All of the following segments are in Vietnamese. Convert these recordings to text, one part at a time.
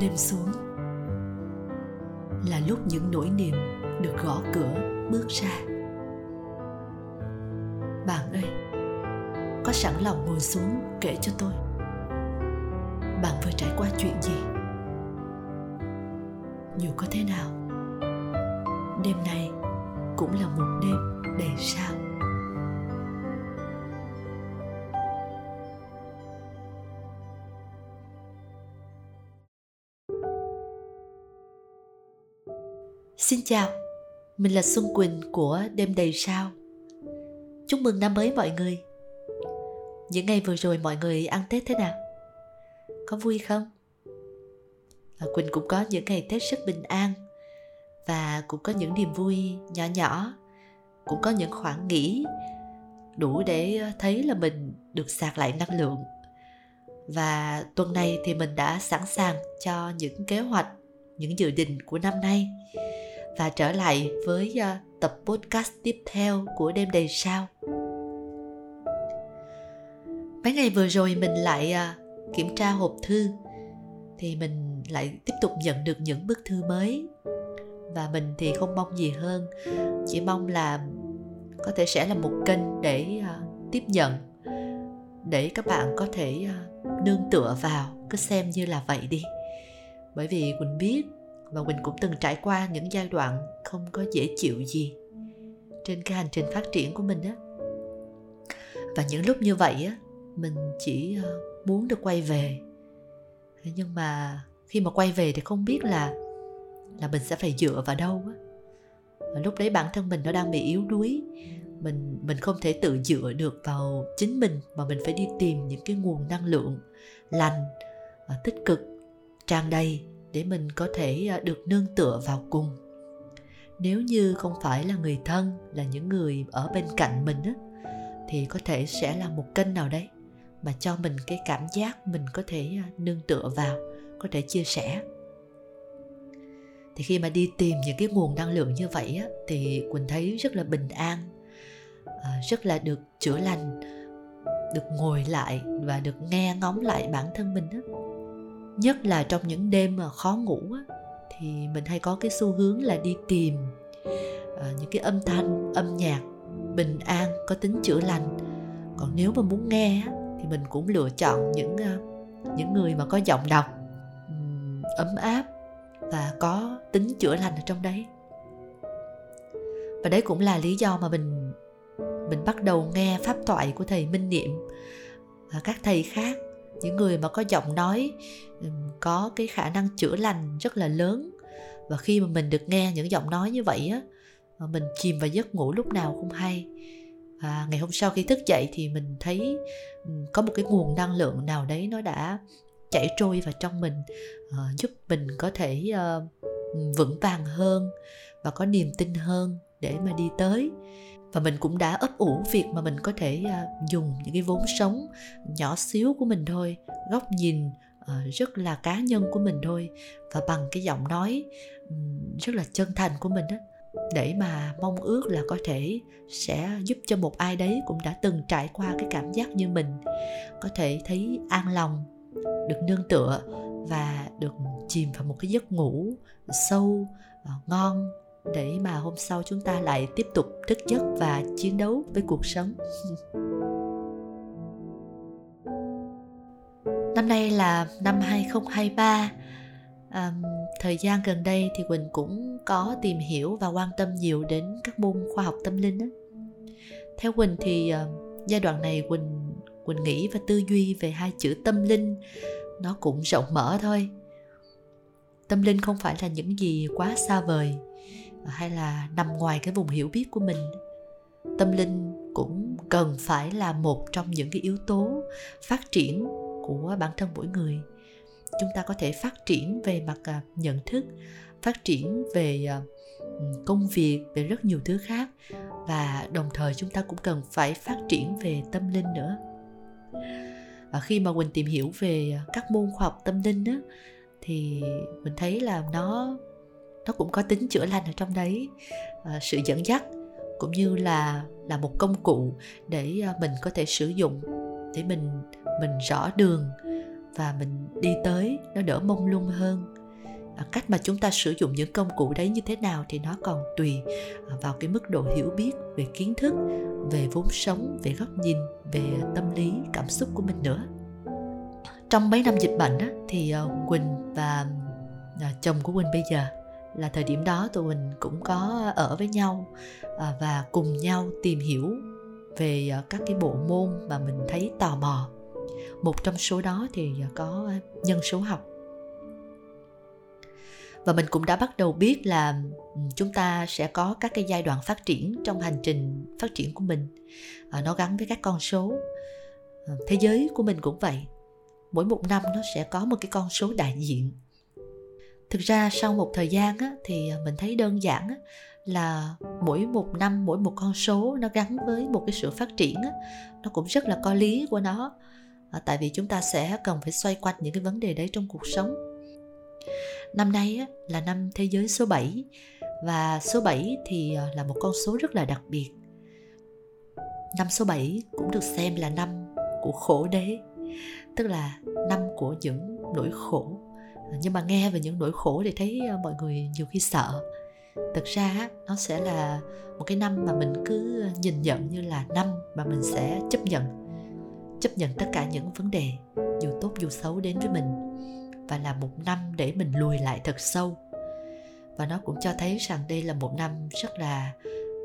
đêm xuống. Là lúc những nỗi niềm được gõ cửa bước ra. Bạn ơi, có sẵn lòng ngồi xuống kể cho tôi. Bạn vừa trải qua chuyện gì? Dù có thế nào, đêm nay cũng là một đêm đầy sao. Chào, mình là Xuân Quỳnh của Đêm Đầy Sao. Chúc mừng năm mới mọi người. Những ngày vừa rồi mọi người ăn Tết thế nào? Có vui không? À, Quỳnh cũng có những ngày Tết rất bình an và cũng có những niềm vui nhỏ nhỏ, cũng có những khoảng nghỉ đủ để thấy là mình được sạc lại năng lượng. Và tuần này thì mình đã sẵn sàng cho những kế hoạch, những dự định của năm nay và trở lại với ờ, tập podcast tiếp theo của đêm đầy sao. Mấy ngày vừa rồi mình lại ờ, kiểm tra hộp thư, thì mình lại tiếp tục nhận được những bức thư mới. Và mình thì không mong gì hơn, chỉ mong là có thể sẽ là một kênh để ờ, tiếp nhận, để các bạn có thể nương tựa vào, cứ xem như là vậy đi. Bởi vì quỳnh biết mà mình cũng từng trải qua những giai đoạn không có dễ chịu gì trên cái hành trình phát triển của mình á. Và những lúc như vậy á, mình chỉ ờ, muốn được quay về. Nhưng mà khi mà quay về thì không biết là là mình sẽ phải dựa vào đâu á. Và lúc đấy bản thân mình nó đang bị yếu đuối. Mình mình không thể tự dựa được vào chính mình mà mình phải đi tìm những cái nguồn năng lượng lành ờ, tích cực, tràn đầy để mình có thể à, được nương tựa vào cùng. Nếu như không phải là người thân, là những người ở bên cạnh mình á, thì có thể sẽ là một kênh nào đấy mà cho mình cái cảm giác mình có thể à, nương tựa vào, có thể chia sẻ. Thì khi mà đi tìm những cái nguồn năng lượng như vậy á, thì quỳnh thấy rất là bình an à, rất là được chữa lành, được ngồi lại và được nghe ngóng lại bản thân mình á nhất là trong những đêm mà khó ngủ á, thì mình hay có cái xu hướng là đi tìm à, những cái âm thanh âm nhạc bình an có tính chữa lành. Còn nếu mà muốn nghe á, thì mình cũng lựa chọn những ờ, những người mà có giọng đọc um, ấm áp và có tính chữa lành ở trong đấy. Và đấy cũng là lý do mà mình mình bắt đầu nghe pháp thoại của thầy minh niệm và các thầy khác những người mà có giọng nói có cái khả năng chữa lành rất là lớn. Và khi mà mình được nghe những giọng nói như vậy á ờ, mình chìm vào giấc ngủ lúc nào không hay. Và ngày hôm sau khi thức dậy thì mình thấy có một cái nguồn năng lượng nào đấy nó đã chảy trôi vào trong mình ờ, giúp mình có thể ờ, vững vàng hơn và có niềm tin hơn để mà đi tới và mình cũng đã ấp ủ việc mà mình có thể à, dùng những cái vốn sống nhỏ xíu của mình thôi, góc nhìn à, rất là cá nhân của mình thôi và bằng cái giọng nói rất là chân thành của mình đó để mà mong ước là có thể sẽ giúp cho một ai đấy cũng đã từng trải qua cái cảm giác như mình, có thể thấy an lòng, được nương tựa và được chìm vào một cái giấc ngủ sâu à, ngon để mà hôm sau chúng ta lại tiếp tục thức giấc và chiến đấu với cuộc sống. Năm nay là năm 2023 à, Thời gian gần đây thì Quỳnh cũng có tìm hiểu và quan tâm nhiều đến các môn khoa học tâm linh đó. Theo Quỳnh thì uh, giai đoạn này Quỳnh Quỳnh nghĩ và tư duy về hai chữ tâm linh nó cũng rộng mở thôi. Tâm linh không phải là những gì quá xa vời hay là nằm ngoài cái vùng hiểu biết của mình. Tâm linh cũng cần phải là một trong những cái yếu tố phát triển của bản thân mỗi người. Chúng ta có thể phát triển về mặt à, nhận thức phát triển về à, công việc về rất nhiều thứ khác và đồng thời chúng ta cũng cần phải phát triển về tâm linh nữa. Và khi mà quỳnh tìm hiểu về các môn khoa học tâm linh đó, thì mình thấy là nó nó cũng có tính chữa lành ở trong đấy. À, sự dẫn dắt cũng như là là một công cụ để ờ, mình có thể sử dụng để mình mình rõ đường và mình đi tới nó đỡ mông lung hơn. À, cách mà chúng ta sử dụng những công cụ đấy như thế nào thì nó còn tùy ờ, vào cái mức độ hiểu biết về kiến thức về vốn sống về góc nhìn về tâm lý cảm xúc của mình nữa. Trong mấy năm dịch bệnh á, thì quỳnh và chồng của quỳnh bây giờ là thời điểm đó tụi mình cũng có ở với nhau à, và cùng nhau tìm hiểu về à, các cái bộ môn mà mình thấy tò mò. Một trong số đó thì à, có nhân số học. Và mình cũng đã bắt đầu biết là ừ, chúng ta sẽ có các cái giai đoạn phát triển trong hành trình phát triển của mình à, nó gắn với các con số. À, thế giới của mình cũng vậy. Mỗi một năm nó sẽ có một cái con số đại diện thực ra sau một thời gian á, thì à, mình thấy đơn giản á, là mỗi một năm mỗi một con số nó gắn với một cái sự phát triển á, nó cũng rất là có lý của nó à, tại vì chúng ta sẽ cần phải xoay quanh những cái vấn đề đấy trong cuộc sống Năm nay á, là năm thế giới số 7 và số 7 thì à, là một con số rất là đặc biệt. Năm số 7 cũng được xem là năm của khổ đế, tức là năm của những nỗi khổ. Nhưng mà nghe về những nỗi khổ thì thấy ờ, mọi người nhiều khi sợ. Thực ra nó sẽ là một cái năm mà mình cứ nhìn nhận như là năm mà mình sẽ chấp nhận chấp nhận tất cả những vấn đề dù tốt dù xấu đến với mình. Và là một năm để mình lùi lại thật sâu. Và nó cũng cho thấy rằng đây là một năm rất là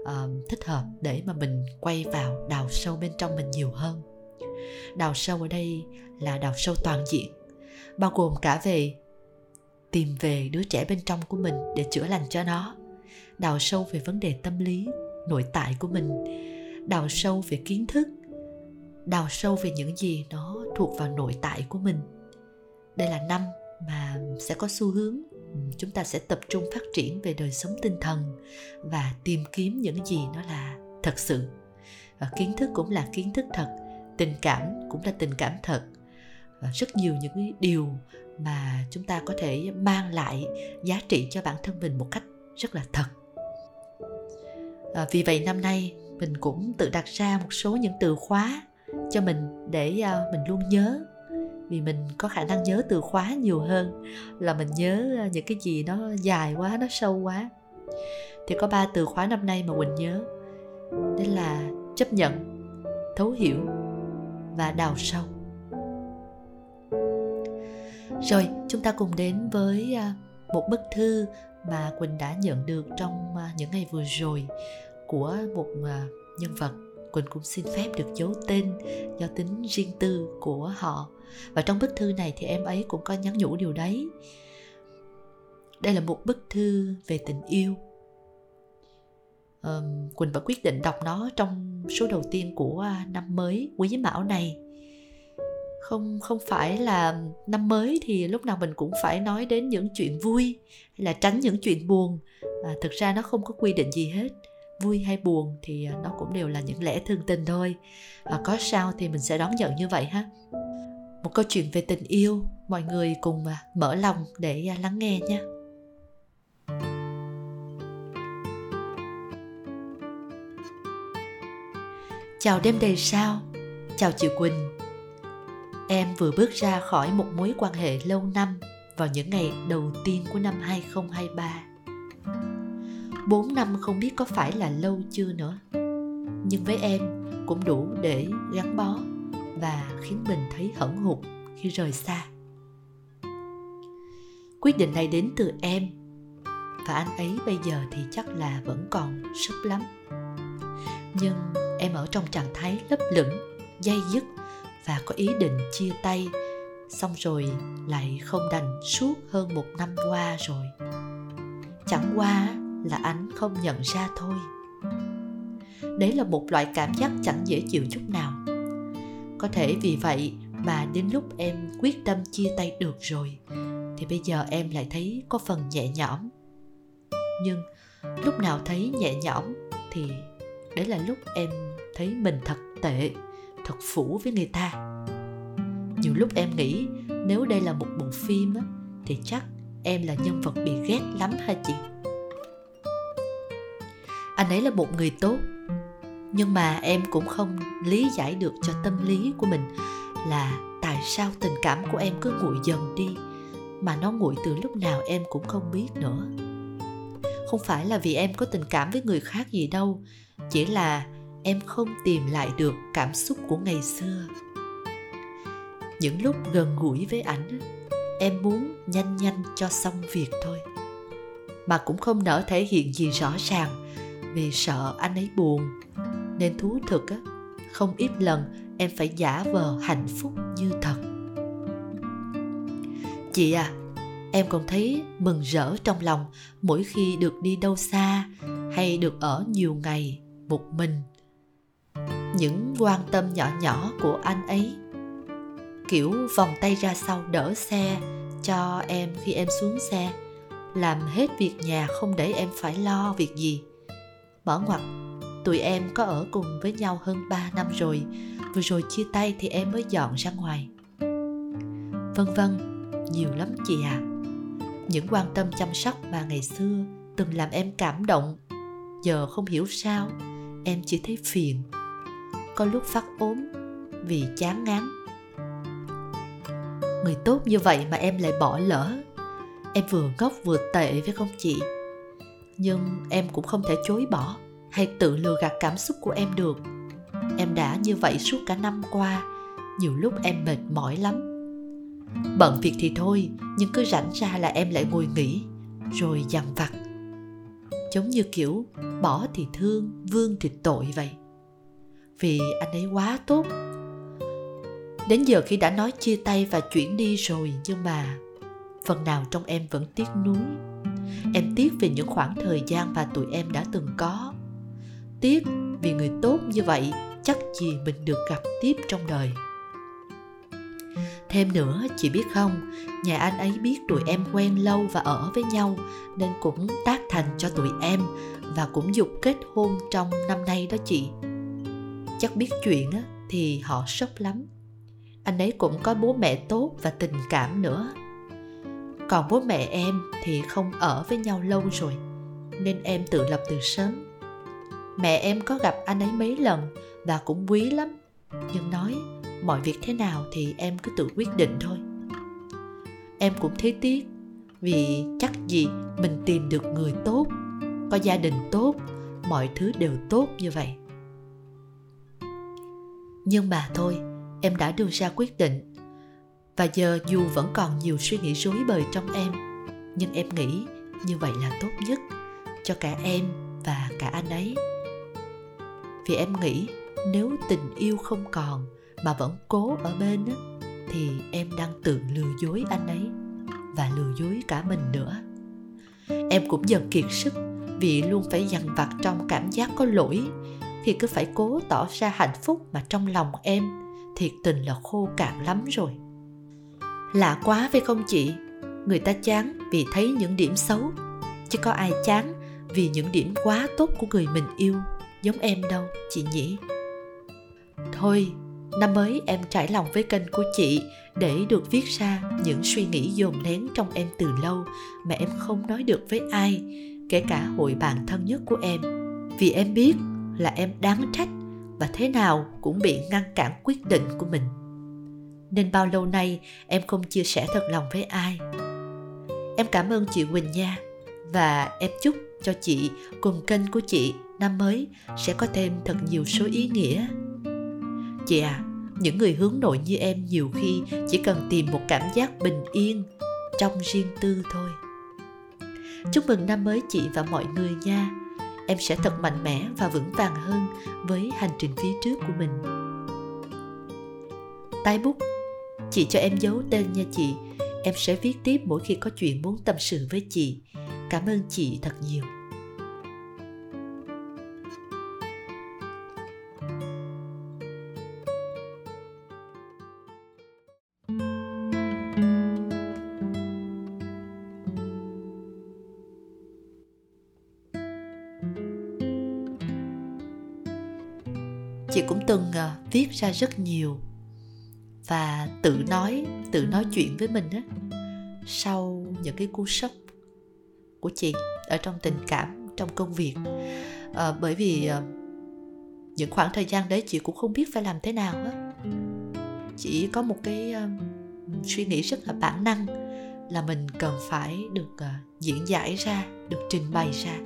uh, thích hợp để mà mình quay vào đào sâu bên trong mình nhiều hơn. Đào sâu ở đây là đào sâu toàn diện bao gồm cả về tìm về đứa trẻ bên trong của mình để chữa lành cho nó. Đào sâu về vấn đề tâm lý, nội tại của mình. Đào sâu về kiến thức. Đào sâu về những gì nó thuộc vào nội tại của mình. Đây là năm mà sẽ có xu hướng ừ, chúng ta sẽ tập trung phát triển về đời sống tinh thần và tìm kiếm những gì nó là thật sự. Và kiến thức cũng là kiến thức thật, tình cảm cũng là tình cảm thật. Và rất nhiều những điều mà chúng ta có thể mang lại giá trị cho bản thân mình một cách rất là thật. À, vì vậy năm nay mình cũng tự đặt ra một số những từ khóa cho mình để uh, mình luôn nhớ. Vì mình có khả năng nhớ từ khóa nhiều hơn là mình nhớ à, những cái gì nó dài quá nó sâu quá. Thì có ba từ khóa năm nay mà quỳnh nhớ. Đó là chấp nhận thấu hiểu và đào sâu rồi chúng ta cùng đến với à, một bức thư mà quỳnh đã nhận được trong à, những ngày vừa rồi của một à, nhân vật quỳnh cũng xin phép được giấu tên do tính riêng tư của họ. Và trong bức thư này thì em ấy cũng có nhắn nhủ điều đấy. Đây là một bức thư về tình yêu. Um, quỳnh vẫn quyết định đọc nó trong số đầu tiên của năm mới quý mão này không không phải là năm mới thì lúc nào mình cũng phải nói đến những chuyện vui hay là tránh những chuyện buồn. À, thực ra nó không có quy định gì hết. Vui hay buồn thì à, nó cũng đều là những lẽ thương tình thôi. À, có sao thì mình sẽ đón nhận như vậy ha. Một câu chuyện về tình yêu. Mọi người cùng à, mở lòng để à, lắng nghe nhé chào đêm đầy sao. Chào chị quỳnh em vừa bước ra khỏi một mối quan hệ lâu năm vào những ngày đầu tiên của năm 2023. Bốn năm không biết có phải là lâu chưa nữa, nhưng với em cũng đủ để gắn bó và khiến mình thấy hẫng hụt khi rời xa quyết định này đến từ em và anh ấy bây giờ thì chắc là vẫn còn sốc lắm nhưng em ở trong trạng thái lấp lửng dây dứt và có ý định chia tay. Xong rồi lại không đành suốt hơn một năm qua rồi. Chẳng qua là anh không nhận ra thôi. Đấy là một loại cảm giác chẳng dễ chịu chút nào. Có thể vì vậy mà đến lúc em quyết tâm chia tay được rồi, thì bây giờ em lại thấy có phần nhẹ nhõm. Nhưng lúc nào thấy nhẹ nhõm thì đấy là lúc em thấy mình thật tệ thật phủ với người ta. Nhiều lúc em nghĩ nếu đây là một bộ phim á, thì chắc em là nhân vật bị ghét lắm hả chị? Anh ấy là một người tốt nhưng mà em cũng không lý giải được cho tâm lý của mình là tại tại sao tình cảm của em cứ nguội dần đi mà nó nguội từ lúc nào em cũng không biết nữa. Không phải là vì em có tình cảm với người khác gì đâu chỉ là em không tìm lại được cảm xúc của ngày xưa. Những lúc gần gũi với ảnh, em muốn nhanh nhanh cho xong việc thôi. Mà cũng không nỡ thể hiện gì rõ ràng vì sợ anh ấy buồn. Nên thú thực á, không ít lần em phải giả vờ hạnh phúc như thật. Chị à em còn thấy mừng rỡ trong lòng mỗi khi được đi đâu xa hay được ở nhiều ngày một mình những quan tâm nhỏ nhỏ của anh ấy. Kiểu vòng tay ra sau đỡ xe cho em khi em xuống xe, làm hết việc nhà không để em phải lo việc gì. Mở ngoặt tụi em có ở cùng với nhau hơn 3 năm rồi, vừa rồi chia tay thì em mới dọn ra ngoài. Vân vân, nhiều lắm chị à những quan tâm chăm sóc mà ngày xưa từng làm em cảm động, giờ không hiểu sao, em chỉ thấy phiền có lúc phát ốm vì chán ngán. Người tốt như vậy mà em lại bỏ lỡ. Em vừa ngốc vừa tệ với không chị? Nhưng em cũng không thể chối bỏ hay tự lừa gạt cảm xúc của em được. Em đã như vậy suốt cả năm qua, nhiều lúc em mệt mỏi lắm. Bận việc thì thôi, nhưng cứ rảnh ra là em lại ngồi nghỉ, rồi dằn vặt. Giống như kiểu, bỏ thì thương, vương thì tội vậy vì anh ấy quá tốt. Đến giờ khi đã nói chia tay và chuyển đi rồi, nhưng mà phần nào trong em vẫn tiếc nuối. Em tiếc về những khoảng thời gian mà tụi em đã từng có. Tiếc vì người tốt như vậy chắc gì mình được gặp tiếp trong đời. Thêm nữa, chị biết không, nhà anh ấy biết tụi em quen lâu và ở với nhau nên cũng tác thành cho tụi em và cũng dục kết hôn trong năm nay đó chị chắc biết chuyện á, thì họ sốc lắm. Anh ấy cũng có bố mẹ tốt và tình cảm nữa. Còn bố mẹ em thì không ở với nhau lâu rồi, nên em tự lập từ sớm. Mẹ em có gặp anh ấy mấy lần và cũng quý lắm. Nhưng nói, mọi việc thế nào thì em cứ tự quyết định thôi. Em cũng thấy tiếc, vì chắc gì mình tìm được người tốt, có gia đình tốt, mọi thứ đều tốt như vậy nhưng mà thôi, em đã đưa ra quyết định. Và giờ dù vẫn còn nhiều suy nghĩ rối bời trong em, nhưng em nghĩ như vậy là tốt nhất cho cả em và cả anh ấy. Vì em nghĩ nếu tình yêu không còn mà vẫn cố ở bên thì em đang tự lừa dối anh ấy và lừa dối cả mình nữa. Em cũng dần kiệt sức vì luôn phải dằn vặt trong cảm giác có lỗi thì cứ phải cố tỏ ra hạnh phúc mà trong lòng em. Thiệt tình là khô cạn lắm rồi. Lạ quá phải không chị? Người ta chán vì thấy những điểm xấu. Chứ có ai chán vì những điểm quá tốt của người mình yêu. Giống em đâu, chị nhỉ? Thôi, năm mới em trải lòng với kênh của chị để được viết ra những suy nghĩ dồn nén trong em từ lâu mà em không nói được với ai, kể cả hội bạn thân nhất của em. Vì em biết là em đáng trách và thế nào cũng bị ngăn cản quyết định của mình. Nên bao lâu nay em không chia sẻ thật lòng với ai. Em cảm ơn chị quỳnh nha và em chúc cho chị cùng kênh của chị năm mới sẽ có thêm thật nhiều số ý nghĩa. Chị à những người hướng nội như em nhiều khi chỉ cần tìm một cảm giác bình yên trong riêng tư thôi. Chúc mừng năm mới chị và mọi người nha em sẽ thật mạnh mẽ và vững vàng hơn với hành trình phía trước của mình. Tái bút. Chị cho em giấu tên nha chị. Em sẽ viết tiếp mỗi khi có chuyện muốn tâm sự với chị. Cảm ơn chị thật nhiều. Viết ra rất nhiều. Và tự nói tự nói chuyện với mình á sau những cái cú sốc của chị ở trong tình cảm trong công việc. À, bởi vì à, những khoảng thời gian đấy chị cũng không biết phải làm thế nào á. Chỉ có một cái à, suy nghĩ rất là bản năng là mình cần phải được à, diễn giải ra được trình bày ra.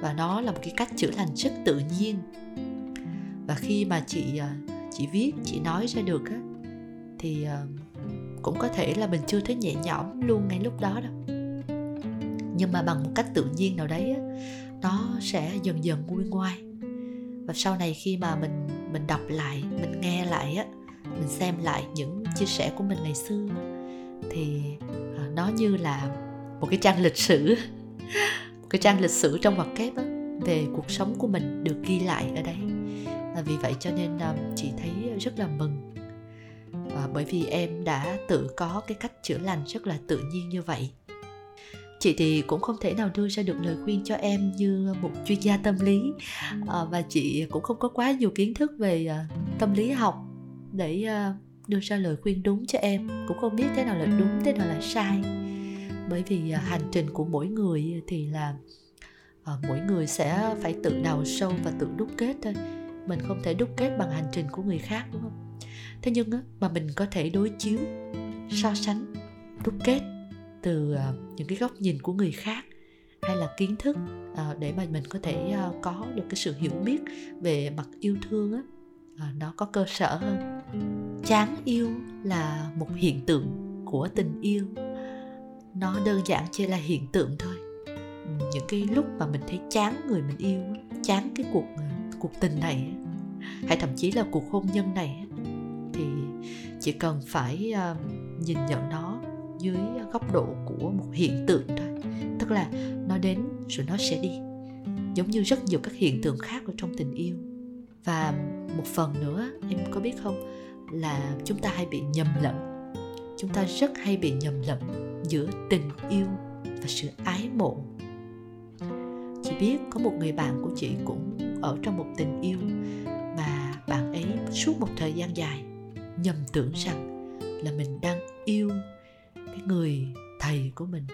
Và nó là một cái cách chữa lành rất tự nhiên và khi mà chị ờ, chị viết chị nói ra được á thì ờ, cũng có thể là mình chưa thấy nhẹ nhõm luôn ngay lúc đó đâu. Nhưng mà bằng một cách tự nhiên nào đấy á, nó sẽ dần dần nguôi ngoai. Và sau này khi mà mình mình đọc lại mình nghe lại á mình xem lại những chia sẻ của mình ngày xưa thì ờ, nó như là một cái trang lịch sử một cái trang lịch sử trong ngoặc kép á, về cuộc sống của mình được ghi lại ở đây vì vậy cho nên à, chị thấy rất là mừng. Và bởi vì em đã tự có cái cách chữa lành rất là tự nhiên như vậy. Chị thì cũng không thể nào đưa ra được lời khuyên cho em như một chuyên gia tâm lý. À, và chị cũng không có quá nhiều kiến thức về ờ, tâm lý học để ờ, đưa ra lời khuyên đúng cho em. Cũng không biết thế nào là đúng thế nào là sai. Bởi vì hành trình của mỗi người thì là mỗi người sẽ phải tự đào sâu và tự đúc kết thôi mình không thể đúc kết bằng hành trình của người khác đúng không? Thế nhưng á, mà mình có thể đối chiếu so sánh đúc kết từ à, những cái góc nhìn của người khác hay là kiến thức à, để mà mình có thể à, có được cái sự hiểu biết về mặt yêu thương á nó có cơ sở hơn. Chán yêu là một hiện tượng của tình yêu. Nó đơn giản chỉ là hiện tượng thôi. Những cái lúc mà mình thấy chán người mình yêu chán cái cuộc cuộc tình này hay thậm chí là cuộc hôn nhân này thì chỉ cần phải à, nhìn nhận nó dưới góc độ của một hiện tượng thôi. Tức là nó đến rồi nó sẽ đi. Giống như rất nhiều các hiện tượng khác ở trong tình yêu. Và một phần nữa, em có biết không, là chúng ta hay bị nhầm lẫn. Chúng ta rất hay bị nhầm lẫn giữa tình yêu và sự ái mộ. Chị biết có một người bạn của chị cũng ở trong một tình yêu mà bạn ấy suốt một thời gian dài nhầm tưởng rằng là mình đang yêu cái người thầy của mình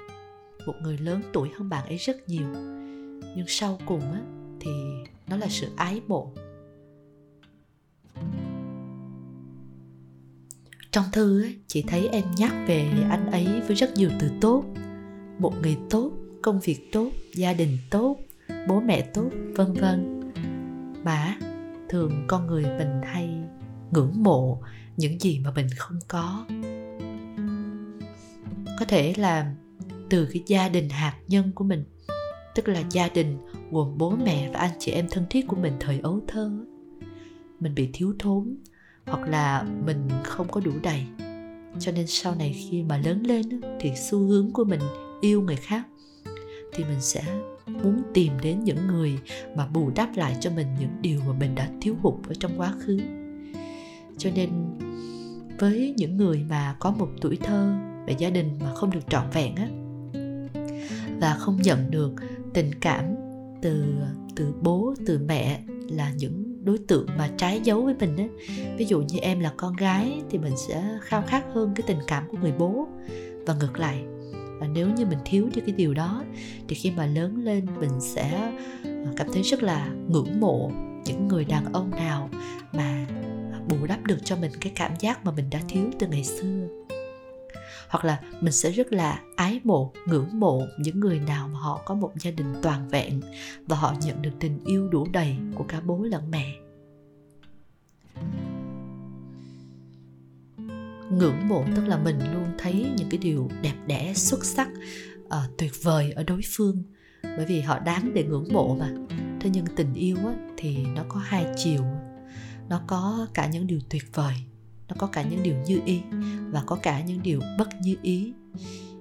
một người lớn tuổi hơn bạn ấy rất nhiều. Nhưng sau cùng á thì nó là sự ái mộ. Trong thư á, chị thấy em nhắc về anh ấy với rất nhiều từ tốt. Một người tốt công việc tốt gia đình tốt bố mẹ tốt vân vân mà thường con người mình hay ngưỡng mộ những gì mà mình không có. Có thể là từ cái gia đình hạt nhân của mình, tức là gia đình gồm bố mẹ và anh chị em thân thiết của mình thời ấu thơ. Mình bị thiếu thốn hoặc là mình không có đủ đầy. Cho nên sau này khi mà lớn lên thì xu hướng của mình yêu người khác, thì mình sẽ muốn tìm đến những người mà bù đắp lại cho mình những điều mà mình đã thiếu hụt ở trong quá khứ. Cho nên, với những người mà có một tuổi thơ về gia đình mà không được trọn vẹn á, và không nhận được tình cảm từ từ bố, từ mẹ là những đối tượng mà trái dấu với mình á, ví dụ như em là con gái thì mình sẽ khao khát hơn cái tình cảm của người bố. Và ngược lại và nếu như mình thiếu đi cái điều đó, thì khi mà lớn lên mình sẽ à, cảm thấy rất là ngưỡng mộ những người đàn ông nào mà bù đắp được cho mình cái cảm giác mà mình đã thiếu từ ngày xưa. Hoặc là mình sẽ rất là ái mộ, ngưỡng mộ những người nào mà họ có một gia đình toàn vẹn và họ nhận được tình yêu đủ đầy của cả bố lẫn mẹ. Ngưỡng mộ tức là mình luôn thấy những cái điều đẹp đẽ xuất sắc uh, tuyệt vời ở đối phương. Bởi vì họ đáng để ngưỡng mộ mà. Thế nhưng tình yêu á, thì nó có hai chiều. Nó có cả những điều tuyệt vời nó có cả những điều như ý và có cả những điều bất như ý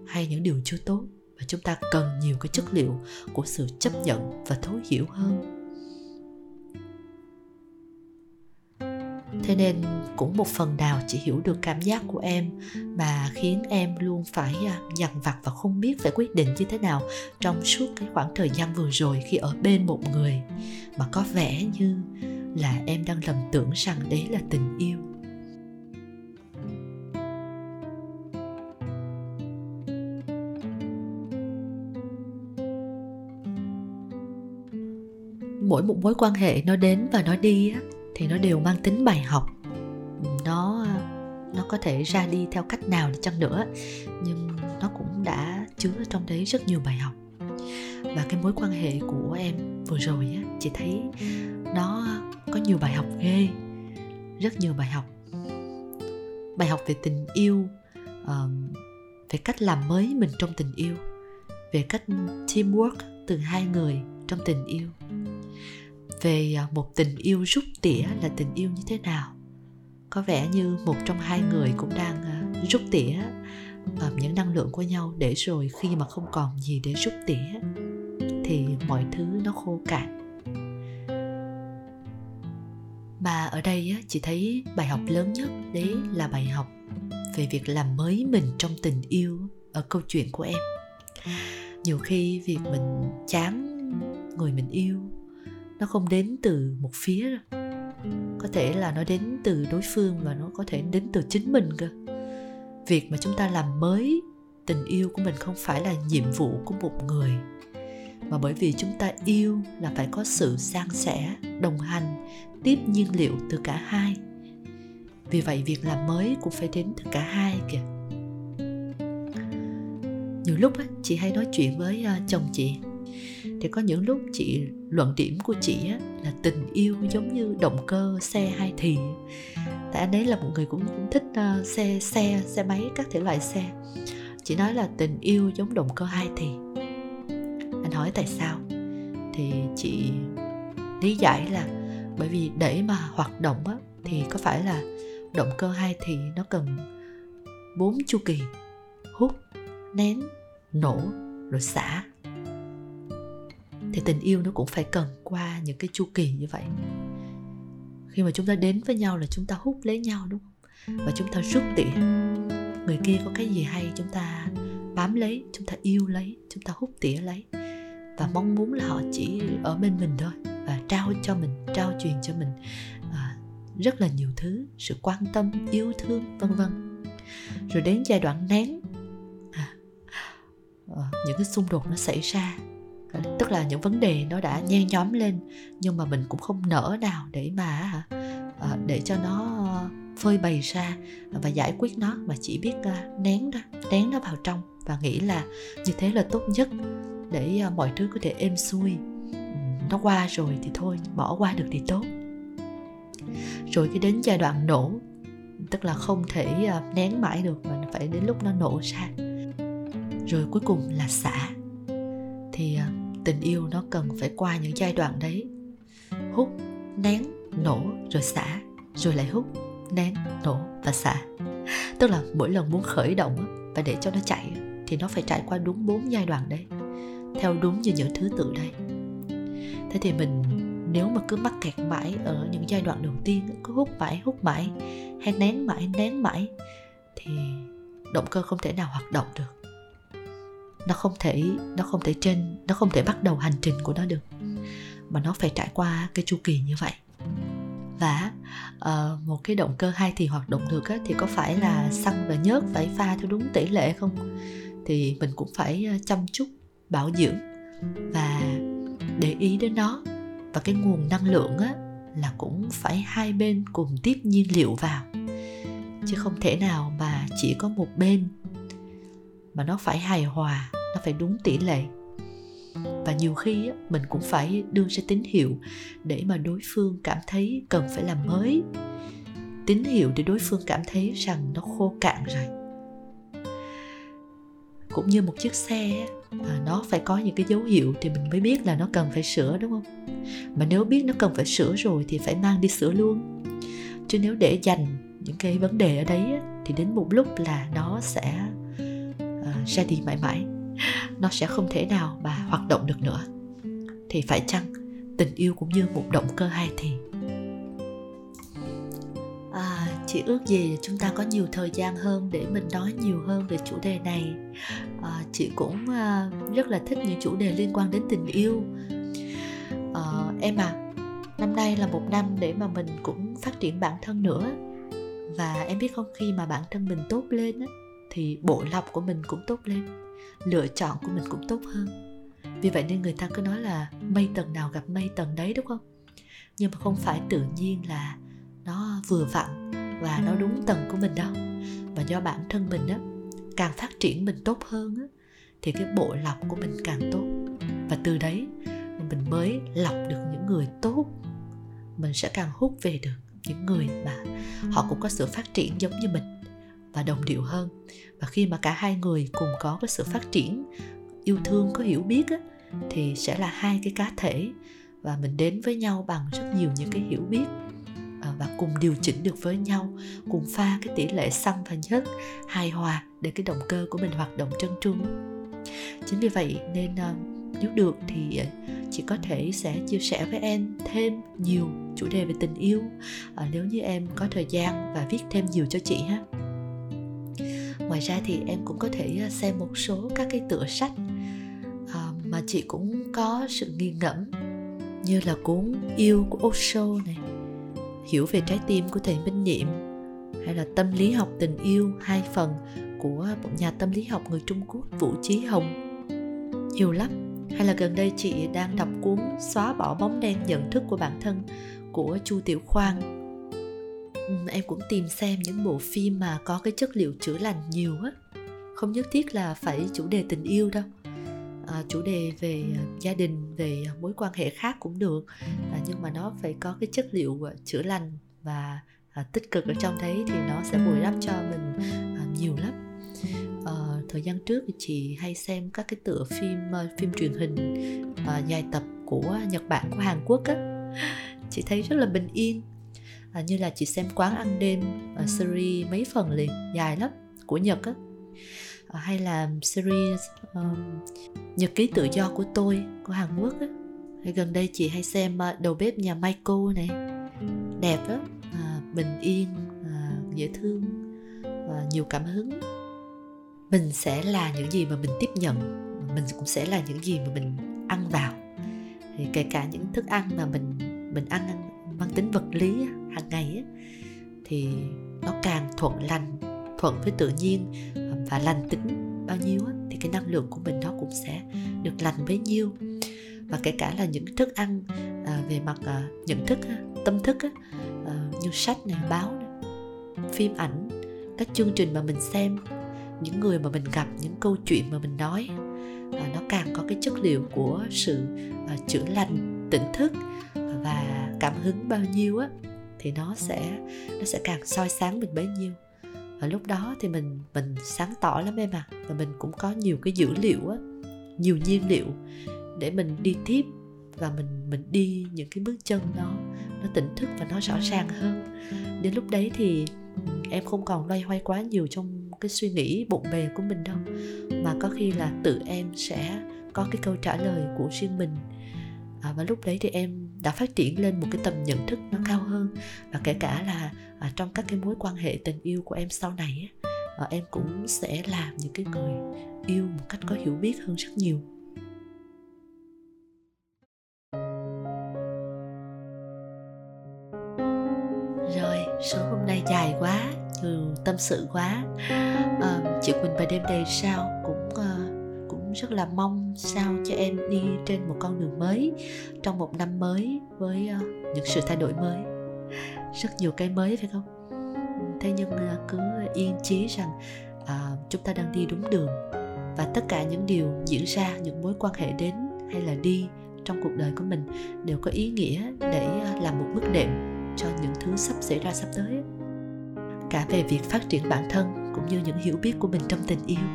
hay những điều chưa tốt. Và chúng ta cần nhiều cái chất liệu của sự chấp nhận và thấu hiểu hơn. Thế nên cũng một phần nào chỉ hiểu được cảm giác của em mà khiến em luôn phải à, dằn vặt và không biết phải quyết định như thế nào trong suốt cái khoảng thời gian vừa rồi khi ở bên một người. Mà có vẻ như là em đang lầm tưởng rằng đấy là tình yêu. Mỗi một mối quan hệ nó đến và nó đi á, thì nó đều mang tính bài học nó nó có thể ra đi theo cách nào đi chăng nữa. Nhưng nó cũng đã chứa trong đấy rất nhiều bài học. Và cái mối quan hệ của em vừa rồi á chị thấy nó có nhiều bài học ghê. Rất nhiều bài học. Bài học về tình yêu uh, về cách làm mới mình trong tình yêu về cách teamwork từ hai người trong tình yêu về à, một tình yêu rút tỉa là tình yêu như thế nào có vẻ như một trong hai người cũng đang ờ, rút tỉa những năng lượng của nhau để rồi khi mà không còn gì để rút tỉa thì mọi thứ nó khô cạn. Mà ở đây chị thấy bài học lớn nhất đấy là bài học về việc làm mới mình trong tình yêu ở câu chuyện của em. Nhiều khi việc mình chán người mình yêu nó không đến từ một phía đâu có thể là nó đến từ đối phương và nó có thể đến từ chính mình cơ. Việc mà chúng ta làm mới tình yêu của mình không phải là nhiệm vụ của một người, mà bởi vì chúng ta yêu là phải có sự san sẻ, đồng hành, tiếp nhiên liệu từ cả hai. Vì vậy, việc làm mới cũng phải đến từ cả hai kìa. Nhiều lúc chị hay nói chuyện với à, chồng chị thì có những lúc chị luận điểm của chị á, là tình yêu giống như động cơ xe hai thì. Tại anh ấy là một người cũng, cũng thích uh, xe xe xe máy các thể loại xe. Chị nói là tình yêu giống động cơ hai thì. Anh hỏi tại sao? Thì chị lý giải là bởi vì để mà hoạt động á, thì có phải là động cơ hai thì nó cần bốn chu kỳ. Hút nén nổ rồi xả thì tình yêu nó cũng phải cần qua những cái chu kỳ như vậy. Khi mà chúng ta đến với nhau là chúng ta hút lấy nhau đúng không? Và chúng ta rút tỉa người kia có cái gì hay chúng ta bám lấy chúng ta yêu lấy chúng ta hút tỉa lấy. Và mong muốn là họ chỉ ở bên mình thôi và trao cho mình trao truyền cho mình à, rất là nhiều thứ sự quan tâm yêu thương vân vân. Rồi đến giai đoạn nén à, à, những cái xung đột nó xảy ra tức là những vấn đề nó đã nhen nhóm lên, nhưng mà mình cũng không nỡ nào để mà ờ, để cho nó phơi bày ra và giải quyết nó, mà chỉ biết ờ, nén đó nén nó vào trong và nghĩ là như thế là tốt nhất để ờ, mọi thứ có thể êm xuôi. Nó qua rồi thì thôi, bỏ qua được thì tốt. Rồi cái đến giai đoạn nổ, tức là không thể nén mãi được mà phải đến lúc nó nổ ra. Rồi cuối cùng là xả. Thì tình yêu nó cần phải qua những giai đoạn đấy. Hút, nén, nổ rồi xả, rồi lại hút, nén, nổ và xả. Tức là mỗi lần muốn khởi động và để cho nó chạy thì nó phải trải qua đúng bốn giai đoạn đấy, theo đúng như những thứ tự đây. Thế thì mình, nếu mà cứ mắc kẹt mãi ở những giai đoạn đầu tiên cứ hút mãi hút mãi, hay nén mãi nén mãi, thì động cơ không thể nào hoạt động được nó không thể nó không thể trên nó không thể bắt đầu hành trình của nó được. Mà nó phải trải qua cái chu kỳ như vậy. Và uh, một cái động cơ hai thì hoạt động được á, thì có phải là xăng và nhớt phải pha theo đúng tỷ lệ không? Thì mình cũng phải ờ, chăm chút bảo dưỡng và để ý đến nó. Và cái nguồn năng lượng á là cũng phải hai bên cùng tiếp nhiên liệu vào. Chứ không thể nào mà chỉ có một bên mà nó phải hài hòa nó phải đúng tỷ lệ. Và nhiều khi mình cũng phải đưa ra tín hiệu để mà đối phương cảm thấy cần phải làm mới. Tín hiệu để đối phương cảm thấy rằng nó khô cạn rồi. Cũng như một chiếc xe à, nó phải có những cái dấu hiệu thì mình mới biết là nó cần phải sửa đúng không? Mà nếu biết nó cần phải sửa rồi thì phải mang đi sửa luôn. Chứ nếu để dành những cái vấn đề ở đấy thì đến một lúc là nó sẽ ra đi mãi mãi. Nó sẽ không thể nào mà hoạt động được nữa. Thì phải chăng tình yêu cũng như một động cơ hai thì? À, chỉ ước gì chúng ta có nhiều thời gian hơn để mình nói nhiều hơn về chủ đề này. À, chị cũng à, rất là thích những chủ đề liên quan đến tình yêu. À, em à năm nay là một năm để mà mình cũng phát triển bản thân nữa. Và em biết không khi mà bản thân mình tốt lên á, thì bộ lọc của mình cũng tốt lên lựa chọn của mình cũng tốt hơn. Vì vậy nên người ta cứ nói là mây tầng nào gặp mây tầng đấy đúng không? Nhưng mà không phải tự nhiên là nó vừa vặn và nó đúng tầng của mình đâu. Và do bản thân mình á càng phát triển mình tốt hơn á thì cái bộ lọc của mình càng tốt. Và từ đấy mình mới lọc được những người tốt. Mình sẽ càng hút về được những người mà họ cũng có sự phát triển giống như mình và đồng điệu hơn. Và khi mà cả hai người cùng có cái sự phát triển yêu thương có hiểu biết á, thì sẽ là hai cái cá thể. Và mình đến với nhau bằng rất nhiều những cái hiểu biết à, và cùng điều chỉnh được với nhau cùng pha cái tỷ lệ xăng và nhất hài hòa để cái động cơ của mình hoạt động trơn tru chính vì vậy nên à, nếu được thì à, chị có thể sẽ chia sẻ với em thêm nhiều chủ đề về tình yêu. Nếu như em có thời gian và viết thêm nhiều cho chị ha ngoài ra thì em cũng có thể à, xem một số các cái tựa sách à, mà chị cũng có sự nghi ngẫm như là cuốn yêu của Osho này, hiểu về trái tim của thầy Minh Niệm hay là tâm lý học tình yêu, hai phần của một nhà tâm lý học người Trung Quốc Vũ Chí Hồng. Nhiều lắm. Hay là gần đây chị đang đọc cuốn xóa bỏ bóng đen nhận thức của bản thân của Chu Tiểu Khoan. Ừ, em cũng tìm xem những bộ phim mà có cái chất liệu chữa lành nhiều á. Không nhất thiết là phải chủ đề tình yêu đâu. À, chủ đề về à, gia đình về à, mối quan hệ khác cũng được. À, nhưng mà nó phải có cái chất liệu à, chữa lành và à, tích cực ở trong đấy thì nó sẽ bồi đắp cho mình à, nhiều lắm. À, thời gian trước thì chị hay xem các cái tựa phim ờ, phim truyền hình à, dài tập của nhật bản của hàn quốc á. Chị thấy rất là bình yên à, như là chị xem quán ăn đêm uh, series mấy phần liền dài lắm của nhật á. Ờ, hay là series um, nhật ký tự do của tôi của Hàn Quốc á. Hay gần đây chị hay xem uh, đầu bếp nhà Michael này. Đẹp đó à, bình yên à, dễ thương và nhiều cảm hứng. Mình sẽ là những gì mà mình tiếp nhận mình cũng sẽ là những gì mà mình ăn vào. Thì kể cả những thức ăn mà mình mình ăn mang tính vật lý hàng ngày thì nó càng thuận lành thuận với tự nhiên và lành tính bao nhiêu thì cái năng lượng của mình nó cũng sẽ được lành bấy nhiêu. Và kể cả là những thức ăn à, về mặt à, nhận thức tâm thức à, như sách này báo này, phim ảnh các chương trình mà mình xem những người mà mình gặp những câu chuyện mà mình nói nó càng có cái chất liệu của sự chữa lành tỉnh thức và cảm hứng bao nhiêu á, thì nó sẽ nó sẽ càng soi sáng mình bấy nhiêu. Và lúc đó thì mình mình sáng tỏ lắm em à và mình cũng có nhiều cái dữ liệu á, nhiều nhiên liệu để mình đi tiếp và mình mình đi những cái bước chân đó nó tỉnh thức và nó rõ ràng hơn. Đến lúc đấy thì em không còn loay hoay quá nhiều trong cái suy nghĩ bộn bề của mình đâu, mà có khi là tự em sẽ có cái câu trả lời của riêng mình à, và lúc đấy thì em đã phát triển lên một cái tầm nhận thức nó cao hơn. Và kể cả là à, trong các cái mối quan hệ tình yêu của em sau này à, em cũng sẽ làm những cái người yêu một cách có hiểu biết hơn rất nhiều. Rồi số hôm nay dài quá nhiều tâm sự quá. À, chị quỳnh và đêm đầy sao rất là mong sao cho em đi trên một con đường mới trong một năm mới với ờ, những sự thay đổi mới. Rất nhiều cái mới phải không? Thế nhưng ờ, cứ yên chí rằng à, chúng ta đang đi đúng đường và tất cả những điều diễn ra những mối quan hệ đến hay là đi trong cuộc đời của mình đều có ý nghĩa để làm một bước đệm cho những thứ sắp xảy ra sắp tới. Cả về việc phát triển bản thân cũng như những hiểu biết của mình trong tình yêu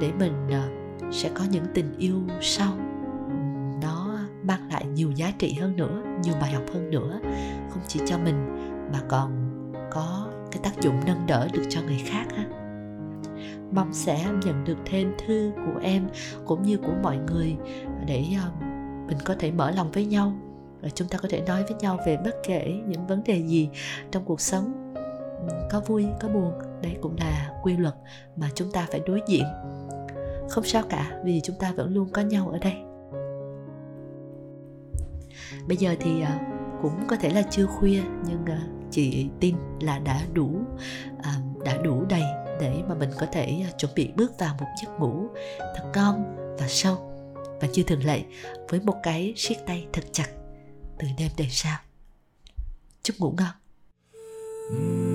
để mình sẽ có những tình yêu sau. Nó mang lại nhiều giá trị hơn nữa, nhiều bài học hơn nữa. Không chỉ cho mình, mà còn có cái tác dụng nâng đỡ được cho người khác ha. Mong sẽ nhận được thêm thư của em cũng như của mọi người để ờ, mình có thể mở lòng với nhau. Và chúng ta có thể nói với nhau về bất kể những vấn đề gì trong cuộc sống. Có vui, có buồn, đây cũng là quy luật mà chúng ta phải đối diện không sao cả, vì chúng ta vẫn luôn có nhau ở đây. Bây giờ thì à, cũng có thể là chưa khuya, nhưng à, chị tin là đã đủ à, đã đủ đầy để mà mình có thể chuẩn bị bước vào một giấc ngủ thật ngon và sâu. Và như thường lệ, với một cái siết tay thật chặt từ đêm đến sao chúc ngủ ngon. Mm.